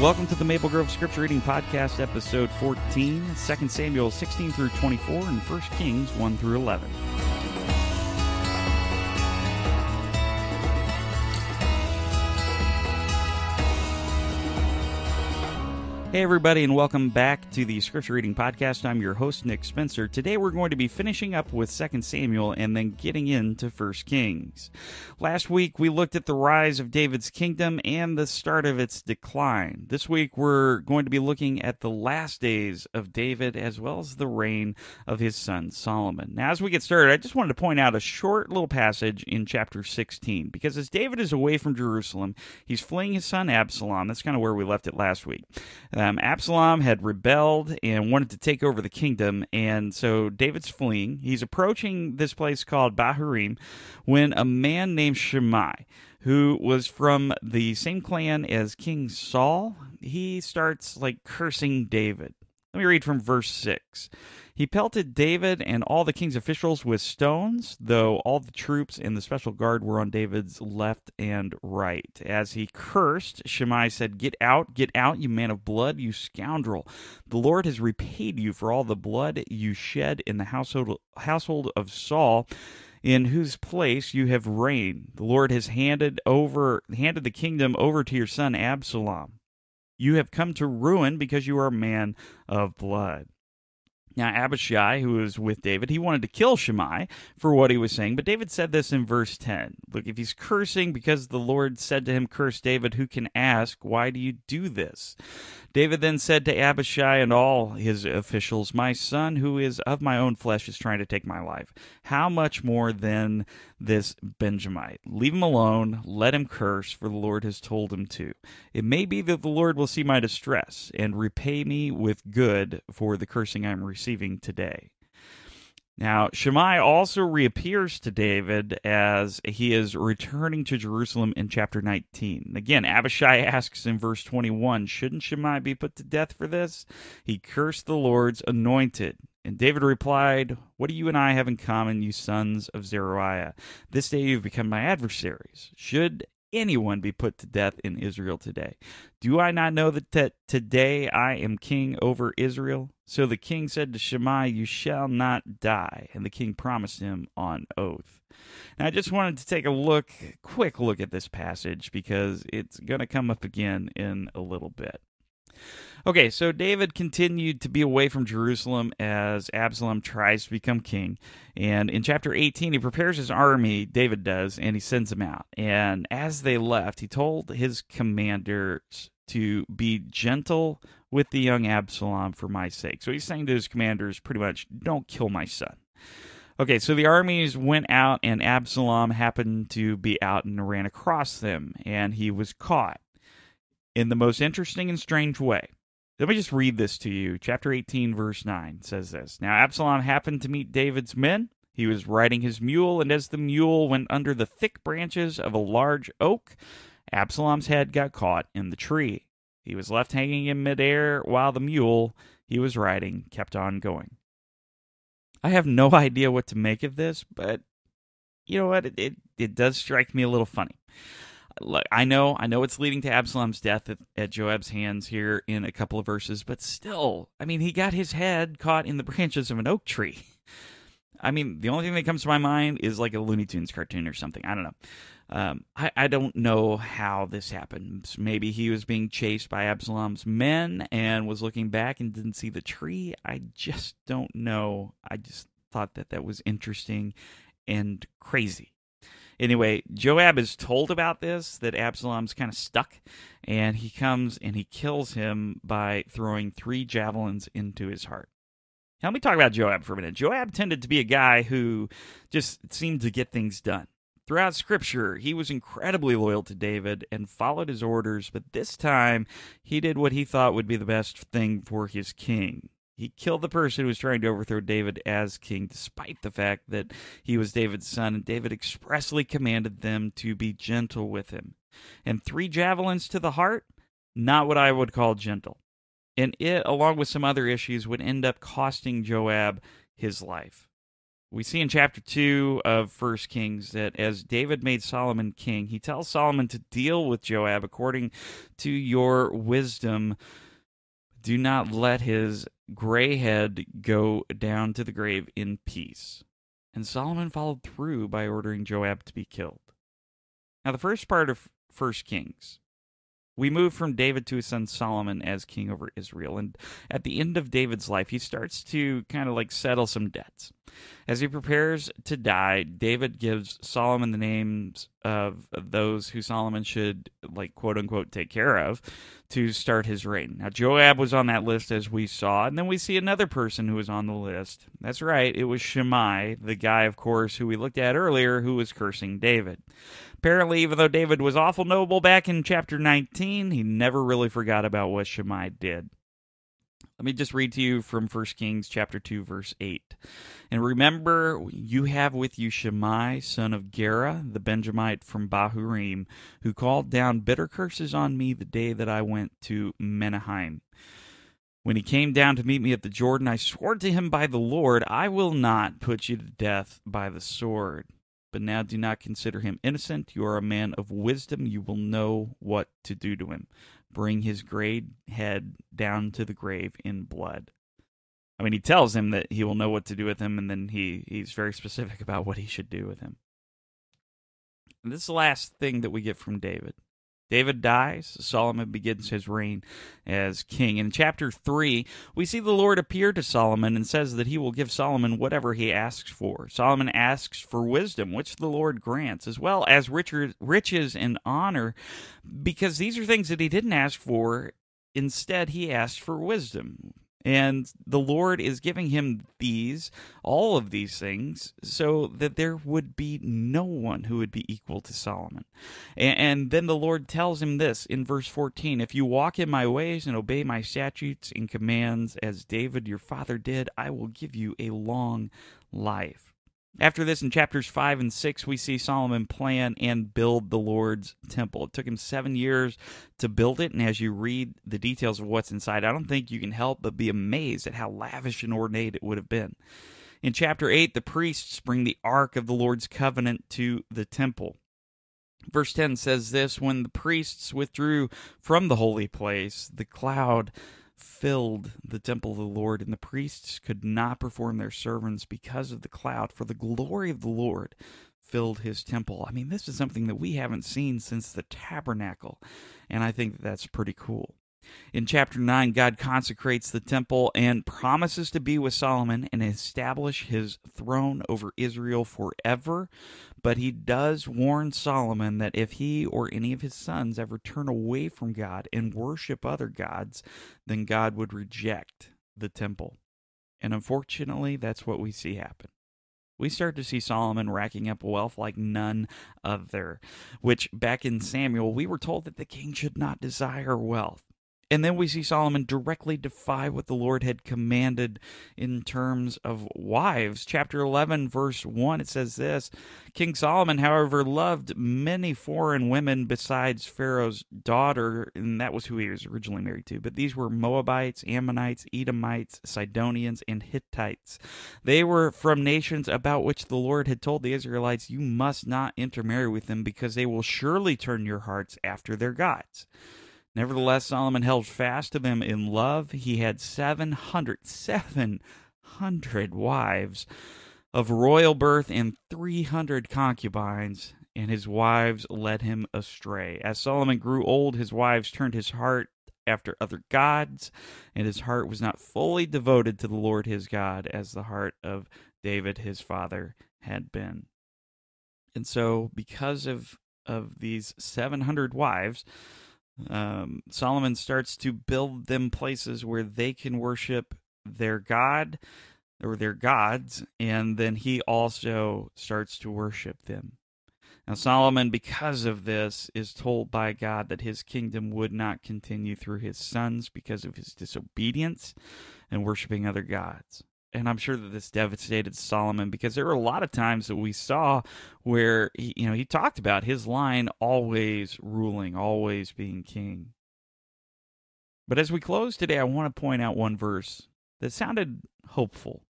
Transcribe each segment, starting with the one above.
Welcome to the Maple Grove Scripture Reading Podcast, episode 14, 2 Samuel 16 through 24, and 1 Kings 1 through 11. Hey, everybody, and welcome back to the Scripture Reading Podcast. I'm your host, Nick Spencer. Today, we're going to be finishing up with 2 Samuel and then getting into 1 Kings. Last week, we looked at the rise of David's kingdom and the start of its decline. This week, we're going to be looking at the last days of David as well as the reign of his son Solomon. Now, as we get started, I just wanted to point out a short little passage in chapter 16 because as David is away from Jerusalem, he's fleeing his son Absalom. That's kind of where we left it last week. Um, Absalom had rebelled and wanted to take over the kingdom, and so David's fleeing. He's approaching this place called Bahurim when a man named Shimei, who was from the same clan as King Saul, he starts like cursing David. Let me read from verse 6. He pelted David and all the king's officials with stones, though all the troops and the special guard were on David's left and right. As he cursed, Shimei said, Get out, get out, you man of blood, you scoundrel. The Lord has repaid you for all the blood you shed in the household, household of Saul in whose place you have reigned. The Lord has handed over handed the kingdom over to your son Absalom. You have come to ruin because you are a man of blood. Now, Abishai, who was with David, he wanted to kill Shimei for what he was saying, but David said this in verse 10. Look, if he's cursing because the Lord said to him, Curse David, who can ask, Why do you do this? David then said to Abishai and all his officials, My son, who is of my own flesh, is trying to take my life. How much more than this Benjamite? Leave him alone, let him curse, for the Lord has told him to. It may be that the Lord will see my distress and repay me with good for the cursing I am receiving today. Now, Shimei also reappears to David as he is returning to Jerusalem in chapter 19. Again, Abishai asks in verse 21 Shouldn't Shimei be put to death for this? He cursed the Lord's anointed. And David replied, What do you and I have in common, you sons of Zeruiah? This day you've become my adversaries. Should anyone be put to death in Israel today. Do I not know that t- today I am king over Israel? So the king said to Shimei, You shall not die. And the king promised him on oath. Now, I just wanted to take a look, quick look at this passage because it's going to come up again in a little bit. Okay, so David continued to be away from Jerusalem as Absalom tries to become king. And in chapter 18, he prepares his army, David does, and he sends them out. And as they left, he told his commanders to be gentle with the young Absalom for my sake. So he's saying to his commanders pretty much, don't kill my son. Okay, so the armies went out, and Absalom happened to be out and ran across them, and he was caught in the most interesting and strange way. Let me just read this to you. Chapter 18, verse 9 says this Now Absalom happened to meet David's men. He was riding his mule, and as the mule went under the thick branches of a large oak, Absalom's head got caught in the tree. He was left hanging in midair while the mule he was riding kept on going. I have no idea what to make of this, but you know what? It, it, it does strike me a little funny look, I know, I know it's leading to Absalom's death at, at, Joab's hands here in a couple of verses, but still, I mean, he got his head caught in the branches of an oak tree. I mean, the only thing that comes to my mind is like a Looney Tunes cartoon or something. I don't know. Um, I, I don't know how this happened. Maybe he was being chased by Absalom's men and was looking back and didn't see the tree. I just don't know. I just thought that that was interesting and crazy. Anyway, Joab is told about this, that Absalom's kind of stuck, and he comes and he kills him by throwing three javelins into his heart. Now, let me talk about Joab for a minute. Joab tended to be a guy who just seemed to get things done. Throughout Scripture, he was incredibly loyal to David and followed his orders, but this time he did what he thought would be the best thing for his king. He killed the person who was trying to overthrow David as king, despite the fact that he was David's son, and David expressly commanded them to be gentle with him. And three javelins to the heart, not what I would call gentle. And it, along with some other issues, would end up costing Joab his life. We see in chapter 2 of First Kings that as David made Solomon king, he tells Solomon to deal with Joab according to your wisdom. Do not let his gray head go down to the grave in peace. And Solomon followed through by ordering Joab to be killed. Now, the first part of First Kings we move from David to his son Solomon as king over Israel. And at the end of David's life, he starts to kind of like settle some debts. As he prepares to die, David gives Solomon the names of those who Solomon should, like, quote unquote, take care of to start his reign. Now, Joab was on that list, as we saw, and then we see another person who was on the list. That's right, it was Shimei, the guy, of course, who we looked at earlier, who was cursing David. Apparently, even though David was awful noble back in chapter 19, he never really forgot about what Shimei did. Let me just read to you from 1 Kings chapter 2 verse 8. And remember you have with you Shimei son of Gera the Benjamite from Bahurim who called down bitter curses on me the day that I went to Mahanaim. When he came down to meet me at the Jordan I swore to him by the Lord I will not put you to death by the sword. But now do not consider him innocent. You are a man of wisdom. You will know what to do to him. Bring his gray head down to the grave in blood. I mean, he tells him that he will know what to do with him, and then he, he's very specific about what he should do with him. And this is the last thing that we get from David. David dies. Solomon begins his reign as king. In chapter 3, we see the Lord appear to Solomon and says that he will give Solomon whatever he asks for. Solomon asks for wisdom, which the Lord grants, as well as riches and honor, because these are things that he didn't ask for. Instead, he asked for wisdom. And the Lord is giving him these, all of these things, so that there would be no one who would be equal to Solomon. And, then the Lord tells him this in verse 14 If you walk in my ways and obey my statutes and commands as David your father did, I will give you a long life. After this, in chapters 5 and 6, we see Solomon plan and build the Lord's temple. It took him seven years to build it, and as you read the details of what's inside, I don't think you can help but be amazed at how lavish and ornate it would have been. In chapter 8, the priests bring the ark of the Lord's covenant to the temple. Verse 10 says this When the priests withdrew from the holy place, the cloud filled the temple of the Lord, and the priests could not perform their sermons because of the cloud, for the glory of the Lord filled his temple. I mean, this is something that we haven't seen since the tabernacle, and I think that's pretty cool. In chapter 9, God consecrates the temple and promises to be with Solomon and establish his throne over Israel forever. But he does warn Solomon that if he or any of his sons ever turn away from God and worship other gods, then God would reject the temple. And unfortunately, that's what we see happen we start to see Solomon racking up wealth like none other, which back in Samuel, we were told that the king should not desire wealth. And then we see Solomon directly defy what the Lord had commanded in terms of wives. Chapter 11, verse 1, it says this King Solomon, however, loved many foreign women besides Pharaoh's daughter, and that was who he was originally married to. But these were Moabites, Ammonites, Edomites, Sidonians, and Hittites. They were from nations about which the Lord had told the Israelites, You must not intermarry with them, because they will surely turn your hearts after their gods. Nevertheless, Solomon held fast to them in love. He had 700, 700 wives of royal birth and 300 concubines, and his wives led him astray. As Solomon grew old, his wives turned his heart after other gods, and his heart was not fully devoted to the Lord his God as the heart of David his father had been. And so, because of, of these 700 wives, um, Solomon starts to build them places where they can worship their God or their gods, and then he also starts to worship them. Now, Solomon, because of this, is told by God that his kingdom would not continue through his sons because of his disobedience and worshiping other gods and I'm sure that this devastated Solomon because there were a lot of times that we saw where he, you know he talked about his line always ruling, always being king. But as we close today, I want to point out one verse that sounded hopeful.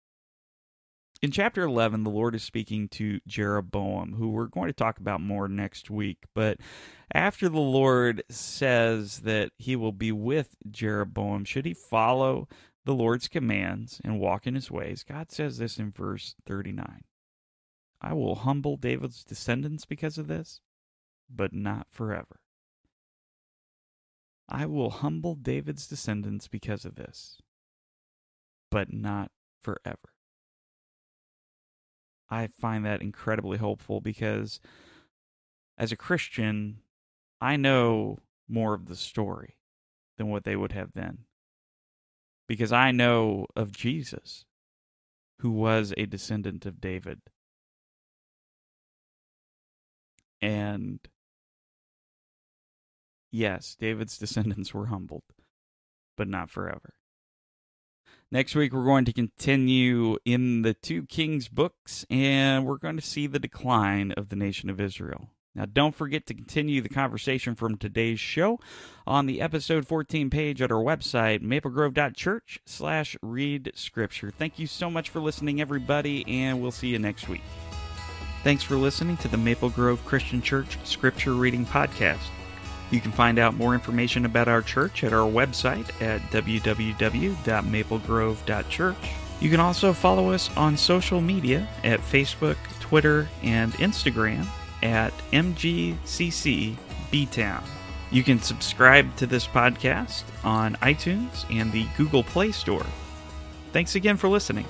in chapter 11, the Lord is speaking to Jeroboam, who we're going to talk about more next week. But after the Lord says that he will be with Jeroboam, should he follow the Lord's commands and walk in his ways, God says this in verse 39 I will humble David's descendants because of this, but not forever. I will humble David's descendants because of this, but not forever. I find that incredibly hopeful because as a Christian, I know more of the story than what they would have then. Because I know of Jesus, who was a descendant of David. And yes, David's descendants were humbled, but not forever. Next week, we're going to continue in the two Kings books, and we're going to see the decline of the nation of Israel. Now, don't forget to continue the conversation from today's show on the episode 14 page at our website, maplegrove.church slash read scripture. Thank you so much for listening, everybody, and we'll see you next week. Thanks for listening to the Maple Grove Christian Church Scripture Reading Podcast. You can find out more information about our church at our website at www.maplegrove.church. You can also follow us on social media at Facebook, Twitter, and Instagram at MGCCBtown. You can subscribe to this podcast on iTunes and the Google Play Store. Thanks again for listening.